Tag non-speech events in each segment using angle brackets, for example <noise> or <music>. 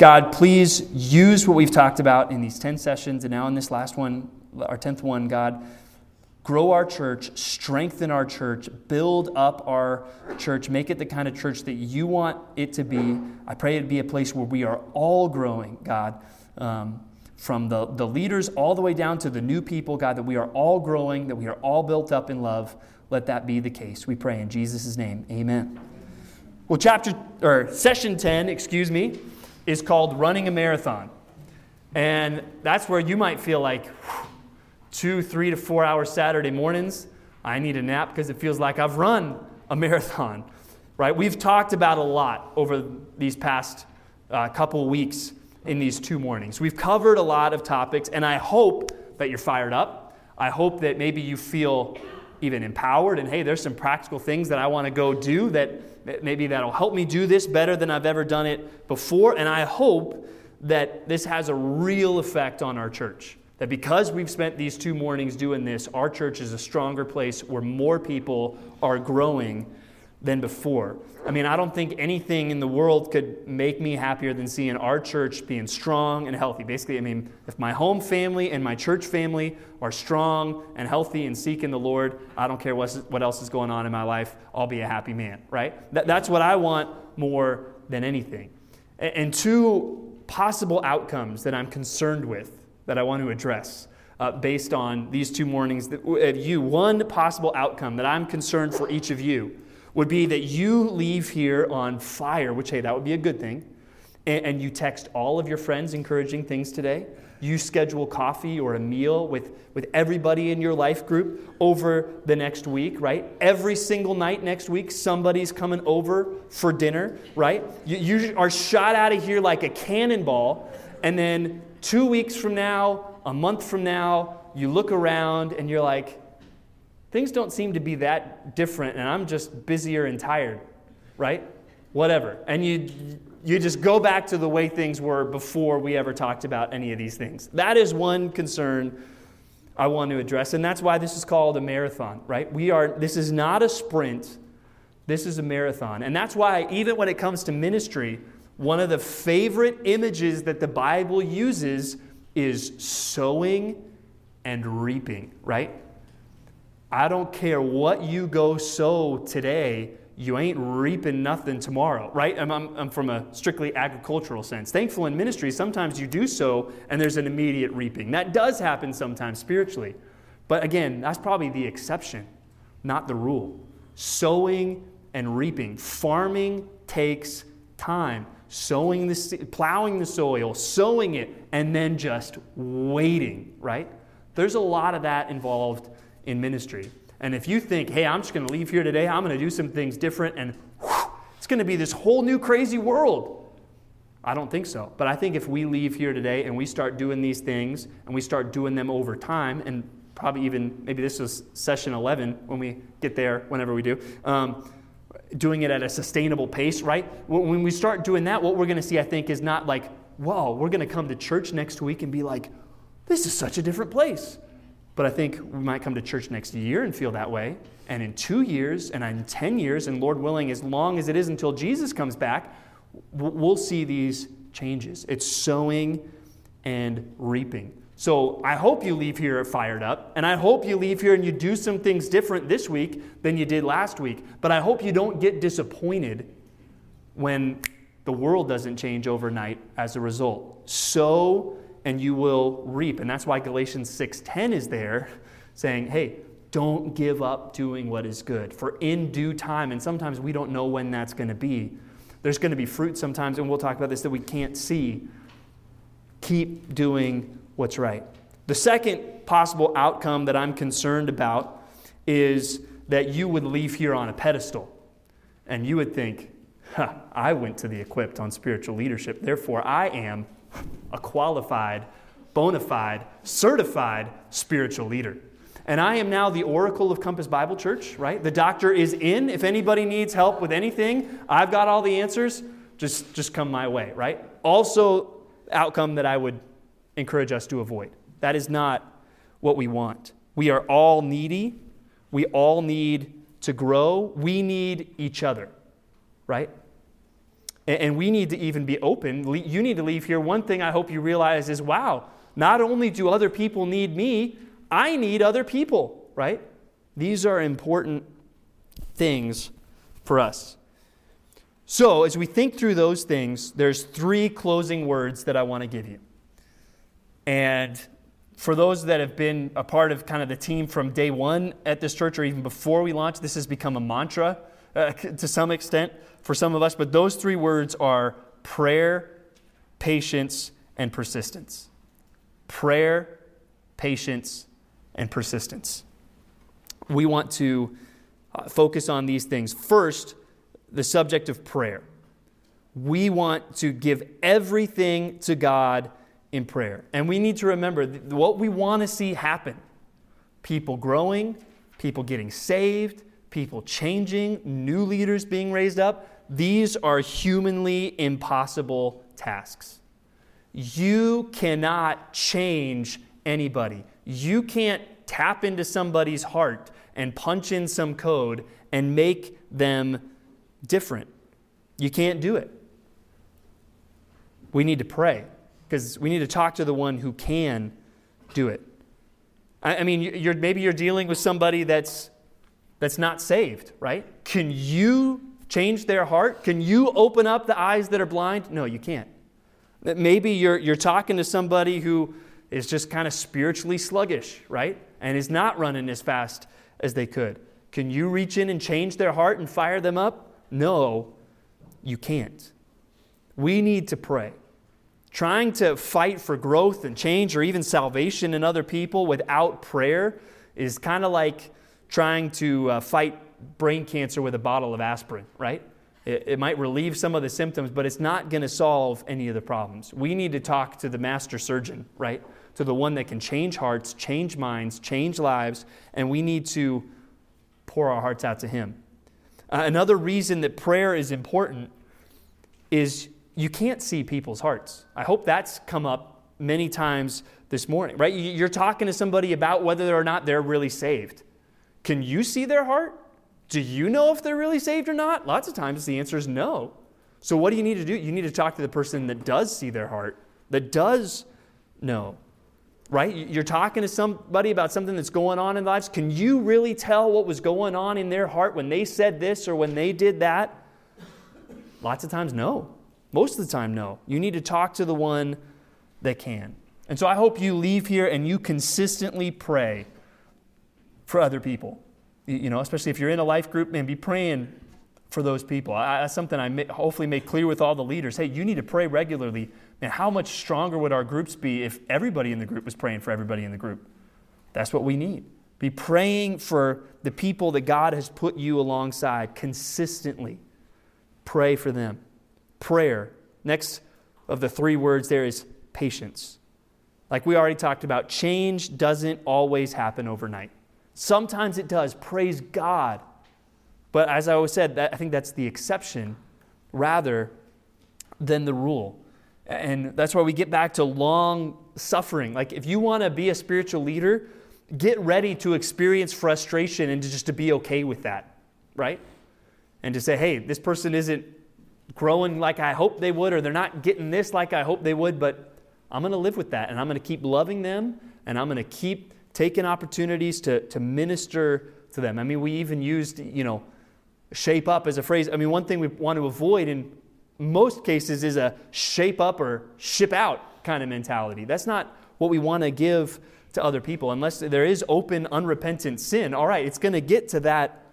God, please use what we've talked about in these 10 sessions and now in this last one, our 10th one, God. Grow our church, strengthen our church, build up our church, make it the kind of church that you want it to be. I pray it be a place where we are all growing, God. Um, from the, the leaders all the way down to the new people, God, that we are all growing, that we are all built up in love. Let that be the case. We pray in Jesus' name. Amen. Well, chapter or session 10, excuse me, is called Running a Marathon. And that's where you might feel like two, three to four hour Saturday mornings, I need a nap because it feels like I've run a <laughs> marathon, right? We've talked about a lot over these past uh, couple weeks in these two mornings. We've covered a lot of topics, and I hope that you're fired up. I hope that maybe you feel even empowered and hey, there's some practical things that I want to go do that maybe that'll help me do this better than I've ever done it before. And I hope that this has a real effect on our church. That because we've spent these two mornings doing this, our church is a stronger place where more people are growing than before. I mean, I don't think anything in the world could make me happier than seeing our church being strong and healthy. Basically, I mean, if my home family and my church family are strong and healthy and seeking the Lord, I don't care what else is going on in my life, I'll be a happy man, right? That's what I want more than anything. And two possible outcomes that I'm concerned with that I want to address. Uh, based on these two mornings that, of you. One possible outcome that I'm concerned for each of you would be that you leave here on fire, which, hey, that would be a good thing. And, and, you text all of your friends encouraging things today. You schedule coffee or a meal with, with everybody in your life group over the next week, right? Every single night next week, somebody's coming over for dinner, right? You, you are shot out of here like a cannonball. And then two weeks from now, a month from now, you look around and you're like, Things don't seem to be that different, and I'm just busier and tired, right? Whatever. And you, you just go back to the way things were before we ever talked about any of these things. That is one concern I want to address, and that's why this is called a marathon, right? We are, this is not a sprint, this is a marathon. And that's why, even when it comes to ministry, one of the favorite images that the Bible uses is sowing and reaping, right? I don't care what you go sow today, you ain't reaping nothing tomorrow, right? I'm, I'm, I'm, from a strictly agricultural sense. Thankful in ministry, sometimes you do sow and there's an immediate reaping. That does happen sometimes spiritually. But again, that's probably the exception, not the rule. Sowing and reaping. Farming takes time. Sowing the plowing the soil, sowing it, and then just waiting, right? There's a lot of that involved in ministry. And if you think, hey, I'm just going to leave here today, I'm going to do some things different, and whew, it's going to be this whole new crazy world. I don't think so. But I think if we leave here today and we start doing these things and we start doing them over time, and probably even maybe this is session 11 when we get there, whenever we do, um, doing it at a sustainable pace, right? When we start doing that, what we're going to see, I think, is not like, whoa, we're going to come to church next week and be like, this is such a different place. But I think we might come to church next year and feel that way. And in two years, and in 10 years, and Lord willing, as long as it is until Jesus comes back, we'll see these changes. It's sowing and reaping. So I hope you leave here fired up, and I hope you leave here and you do some things different this week than you did last week. But I hope you don't get disappointed when the world doesn't change overnight as a result. Sow and you will reap. And that's why Galatians 6:10 is there saying, "Hey, don't give up doing what is good, for in due time, and sometimes we don't know when that's going to be. There's going to be fruit sometimes, and we'll talk about this that we can't see. Keep doing what's right. The second possible outcome that I'm concerned about is that you would leave here on a pedestal and you would think, huh, I went to the equipped on spiritual leadership, therefore I am a qualified, bona fide, certified spiritual leader. And I am now the oracle of Compass Bible Church, right? The doctor is in. If anybody needs help with anything, I've got all the answers. Just, just come my way, right? Also, outcome that I would encourage us to avoid. That is not what we want. We are all needy. We all need to grow. We need each other, right? And we need to even be open. You need to leave here. One thing I hope you realize is wow, not only do other people need me, I need other people, right? These are important things for us. So, as we think through those things, there's three closing words that I want to give you. And for those that have been a part of kind of the team from day one at this church or even before we launched, this has become a mantra uh, to some extent for some of us. But those three words are prayer, patience, and persistence. Prayer, patience, and persistence. We want to uh, focus on these things. First, the subject of prayer. We want to give everything to God in prayer. And we need to remember what we want to see happen people growing, people getting saved, people changing, new leaders being raised up. These are humanly impossible tasks. You cannot change anybody. You can't tap into somebody's heart and punch in some code and make them different. You can't do it. We need to pray because we need to talk to the one who can do it. I, mean, you're, maybe you're dealing with somebody that's, that's not saved, right? Can you change their heart? Can you open up the eyes that are blind? No, you can't. Maybe you're, you're talking to somebody who is just kind of spiritually sluggish, right? And is not running as fast as they could. Can you reach in and change their heart and fire them up? No, you can't. We need to pray. Trying to fight for growth and change or even salvation in other people without prayer is kind of like trying to uh, fight brain cancer with a bottle of aspirin, right? It, it might relieve some of the symptoms, but it's not going to solve any of the problems. We need to talk to the master surgeon, right? To the one that can change hearts, change minds, change lives, and we need to pour our hearts out to him. Uh, another reason that prayer is important is you can't see people's hearts. I hope that's come up many times this morning, right? You're talking to somebody about whether or not they're really saved. Can you see their heart? Do you know if they're really saved or not? Lots of times the answer is no. So, what do you need to do? You need to talk to the person that does see their heart, that does know, right? You're talking to somebody about something that's going on in lives. Can you really tell what was going on in their heart when they said this or when they did that? Lots of times, no. Most of the time, no. You need to talk to the one that can. And so I hope you leave here and you consistently pray for other people. You know, especially if you're in a life group, man, be praying for those people. I, that's something I hopefully make clear with all the leaders. Hey, you need to pray regularly. Man, how much stronger would our groups be if everybody in the group was praying for everybody in the group? That's what we need. Be praying for the people that God has put you alongside consistently. Pray for them prayer. Next of the three words there is patience. Like we already talked about, change doesn't always happen overnight. Sometimes it does, praise God. But as I always said, that, I think that's the exception rather than the rule. And that's why we get back to long suffering. Like if you want to be a spiritual leader, get ready to experience frustration and to just to be okay with that, right? And to say, hey, this person isn't growing like I hope they would, or they're not getting this like I hope they would, but I'm going to live with that. And I'm going to keep loving them, and I'm going to keep taking opportunities to, to minister to them. I mean, we even used, you know, shape up as a phrase. I mean, one thing we want to avoid in most cases is a shape up or ship out kind of mentality. That's not what we want to give to other people unless there is open, unrepentant sin. All right, it's going to get to that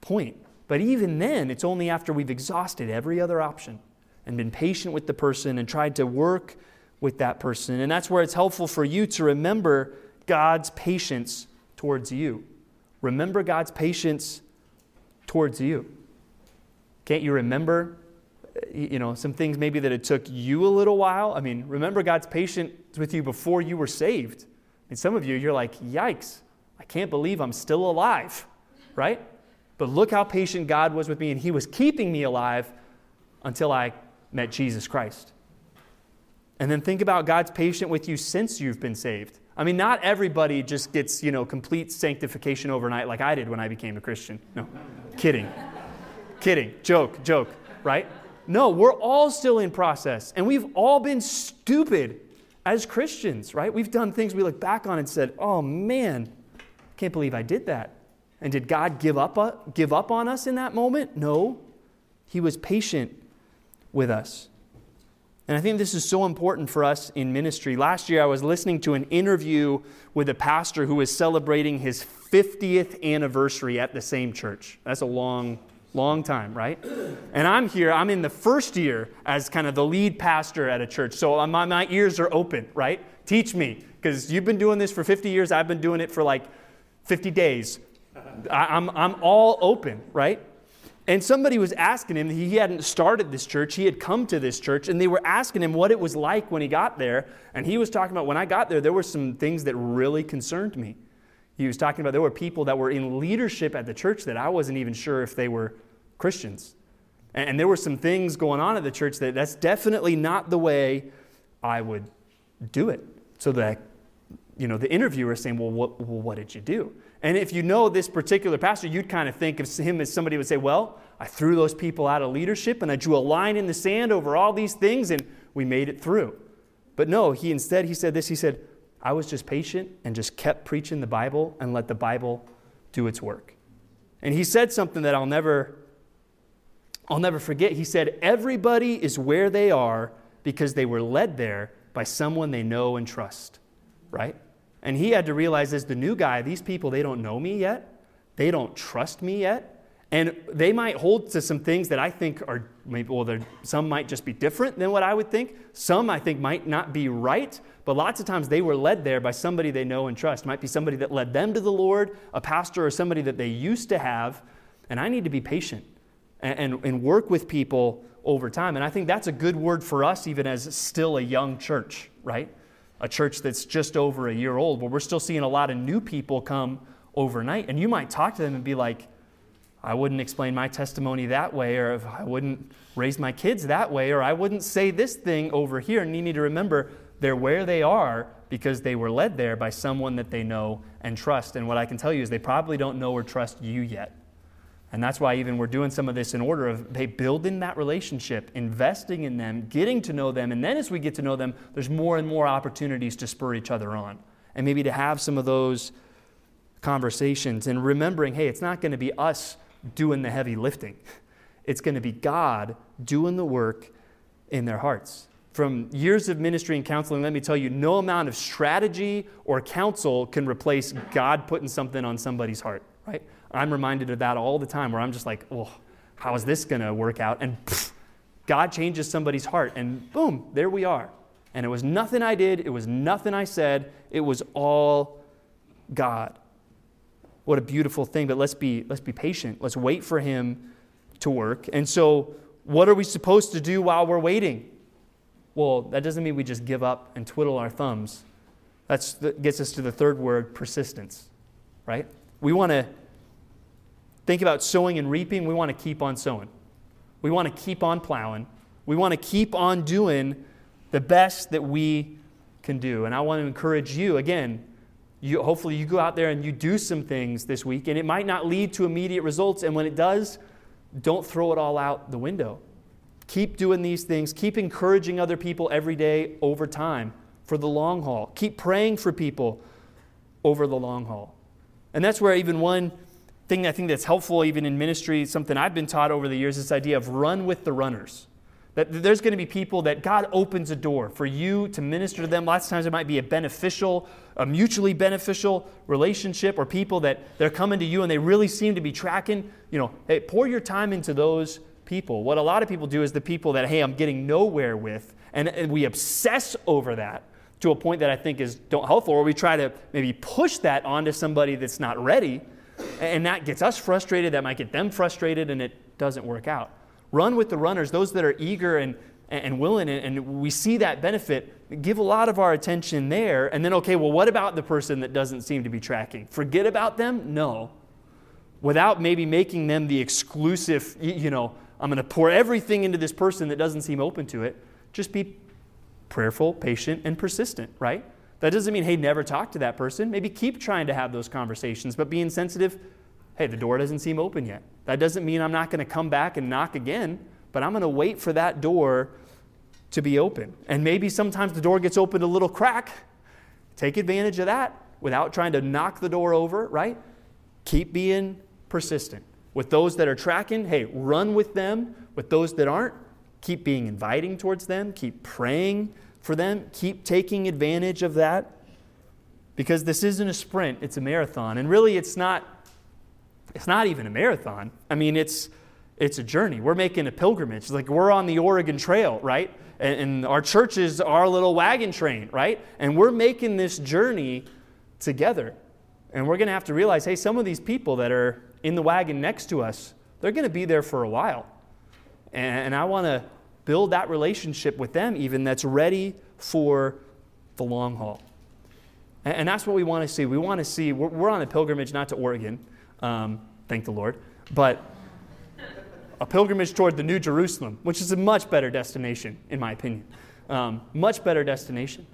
point. But even then, it's only after we've exhausted every other option and been patient with the person and tried to work with that person. And that's where it's helpful for you to remember God's patience towards you. Remember God's patience towards you. Can't you remember you know some things maybe that it took you a little while? I mean, remember God's patience with you before you were saved. And some of you you're like, "Yikes. I can't believe I'm still alive." Right? But look how patient God was with me, and He was keeping me alive until I met Jesus Christ. And then think about God's patient with you since you've been saved. I mean, not everybody just gets, you know, complete sanctification overnight like I did when I became a Christian. No, kidding. kidding. Joke, joke, right? No, we're all still in process. And we've all been stupid as Christians, right? We've done things we look back on and said, oh man, can't believe I did that. And did God give up, uh, give up on us in that moment? No. He was patient with us. And I think this is so important for us in ministry. Last year, I was listening to an interview with a pastor who was celebrating his 50th anniversary at the same church. That's a long, long time, right? And I'm here, I'm in the first year as kind of the lead pastor at a church. So uh, my, my ears are open, right? Teach me, because you've been doing this for 50 years, I've been doing it for like 50 days. I, I'm, I'm all open, right? And somebody was asking him, he hadn't started this church, he had come to this church, and they were asking him what it was like when he got there. And he was talking about when I got there, there were some things that really concerned me. He was talking about there were people that were in leadership at the church that I wasn't even sure if they were Christians. And there were some things going on at the church that that's definitely not the way I would do it. So that, you know, the interviewer saying, well what, well, what did you do? And if you know this particular pastor, you'd kind of think of him as somebody would say, Well, I threw those people out of leadership and I drew a line in the sand over all these things and we made it through. But no, he instead he said this, he said, I was just patient and just kept preaching the Bible and let the Bible do its work. And he said something that I'll never I'll never forget. He said, Everybody is where they are because they were led there by someone they know and trust. Right? And he had to realize as the new guy, these people, they don't know me yet. They don't trust me yet. And they might hold to some things that I think are maybe, well, some might just be different than what I would think. Some I think might not be right. But lots of times they were led there by somebody they know and trust. It might be somebody that led them to the Lord, a pastor, or somebody that they used to have. And I need to be patient and, and, and work with people over time. And I think that's a good word for us, even as still a young church, right? A church that's just over a year old, where we're still seeing a lot of new people come overnight. And you might talk to them and be like, I wouldn't explain my testimony that way, or I wouldn't raise my kids that way, or I wouldn't say this thing over here. And you need to remember they're where they are because they were led there by someone that they know and trust. And what I can tell you is they probably don't know or trust you yet. And that's why even we're doing some of this in order of they building that relationship, investing in them, getting to know them, and then as we get to know them, there's more and more opportunities to spur each other on. And maybe to have some of those conversations and remembering, hey, it's not going to be us doing the heavy lifting. <laughs> It's going to be God doing the work in their hearts. From years of ministry and counseling, let me tell you, no amount of strategy or counsel can replace God putting something on somebody's heart, right? I'm reminded of that all the time where I'm just like, oh, how is this going to work out? And pff, God changes somebody's heart, and boom, there we are. And it was nothing I did, it was nothing I said, it was all God. What a beautiful thing, but let's be, let's be patient. Let's wait for Him to work. And so, what are we supposed to do while we're waiting? Well, that doesn't mean we just give up and twiddle our thumbs. That gets us to the third word persistence, right? We want to think about sowing and reaping, we want to keep on sowing. We want to keep on plowing. We want to keep on doing the best that we can do. And I want to encourage you again, you, hopefully you go out there and you do some things this week, and it might not lead to immediate results. And when it does, don't throw it all out the window. Keep doing these things. Keep encouraging other people every day over time for the long haul. Keep praying for people over the long haul. And that's where even one thing I think that's helpful even in ministry, something I've been taught over the years, this idea of run with the runners. That there's going to be people that God opens a door for you to minister to them. Lots of times it might be a beneficial, a mutually beneficial relationship, or people that they're coming to you and they really seem to be tracking. You know, hey, pour your time into those people. What a lot of people do is the people that, hey, I'm getting nowhere with, and, and we obsess over that to a point that I think is don't helpful, or we try to maybe push that onto somebody that's not ready and that gets us frustrated, that might get them frustrated, and it doesn't work out. Run with the runners, those that are eager and, and willing, and we see that benefit. Give a lot of our attention there. And then, okay, well, what about the person that doesn't seem to be tracking? Forget about them? No. Without maybe making them the exclusive, you know, I'm going to pour everything into this person that doesn't seem open to it. Just be prayerful, patient, and persistent, right? That doesn't mean, hey, never talk to that person. Maybe keep trying to have those conversations, but being sensitive, hey, the door doesn't seem open yet. That doesn't mean I'm not going to come back and knock again, but I'm going to wait for that door to be open. And maybe sometimes the door gets opened a little crack. Take advantage of that without trying to knock the door over, right? Keep being persistent. With those that are tracking, hey, run with them. With those that aren't, keep being inviting towards them, keep praying for them, keep taking advantage of that. Because this isn't a sprint, it's a marathon. And really it's not it's not even a marathon. I mean, it's it's a journey. We're making a pilgrimage. Like we're on the Oregon Trail, right? And, and our church is our little wagon train, right? And we're making this journey together. And we're going to have to realize hey, some of these people that are in the wagon next to us, they're going to be there for a while. And, I want to build that relationship with them, even that's ready for the long haul. And, that's what we want to see. We want to see, we're, on a pilgrimage not to Oregon, um, thank the Lord, but a pilgrimage toward the New Jerusalem, which is a much better destination, in my opinion. Um, much better destination.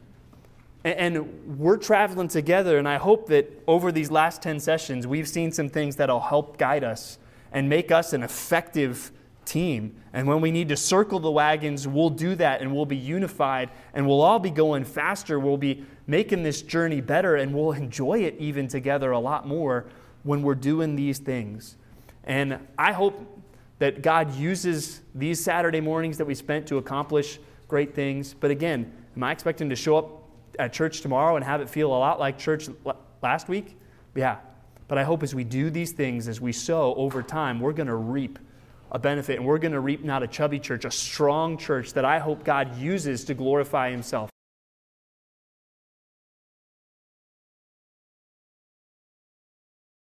And, and we're traveling together, and I hope that over these last 10 sessions, we've seen some things that'll help guide us and make us an effective team. And when we need to circle the wagons, we'll do that and we'll be unified and we'll all be going faster. We'll be making this journey better and we'll enjoy it even together a lot more when we're doing these things. And I hope that God uses these Saturday mornings that we spent to accomplish great things. But again, am I expecting to show up at church tomorrow and have it feel a lot like church last week? Yeah. But I hope as we do these things, as we sow over time, we're going to reap a benefit and we're going to reap not a chubby church, a strong church that I hope God uses to glorify Himself.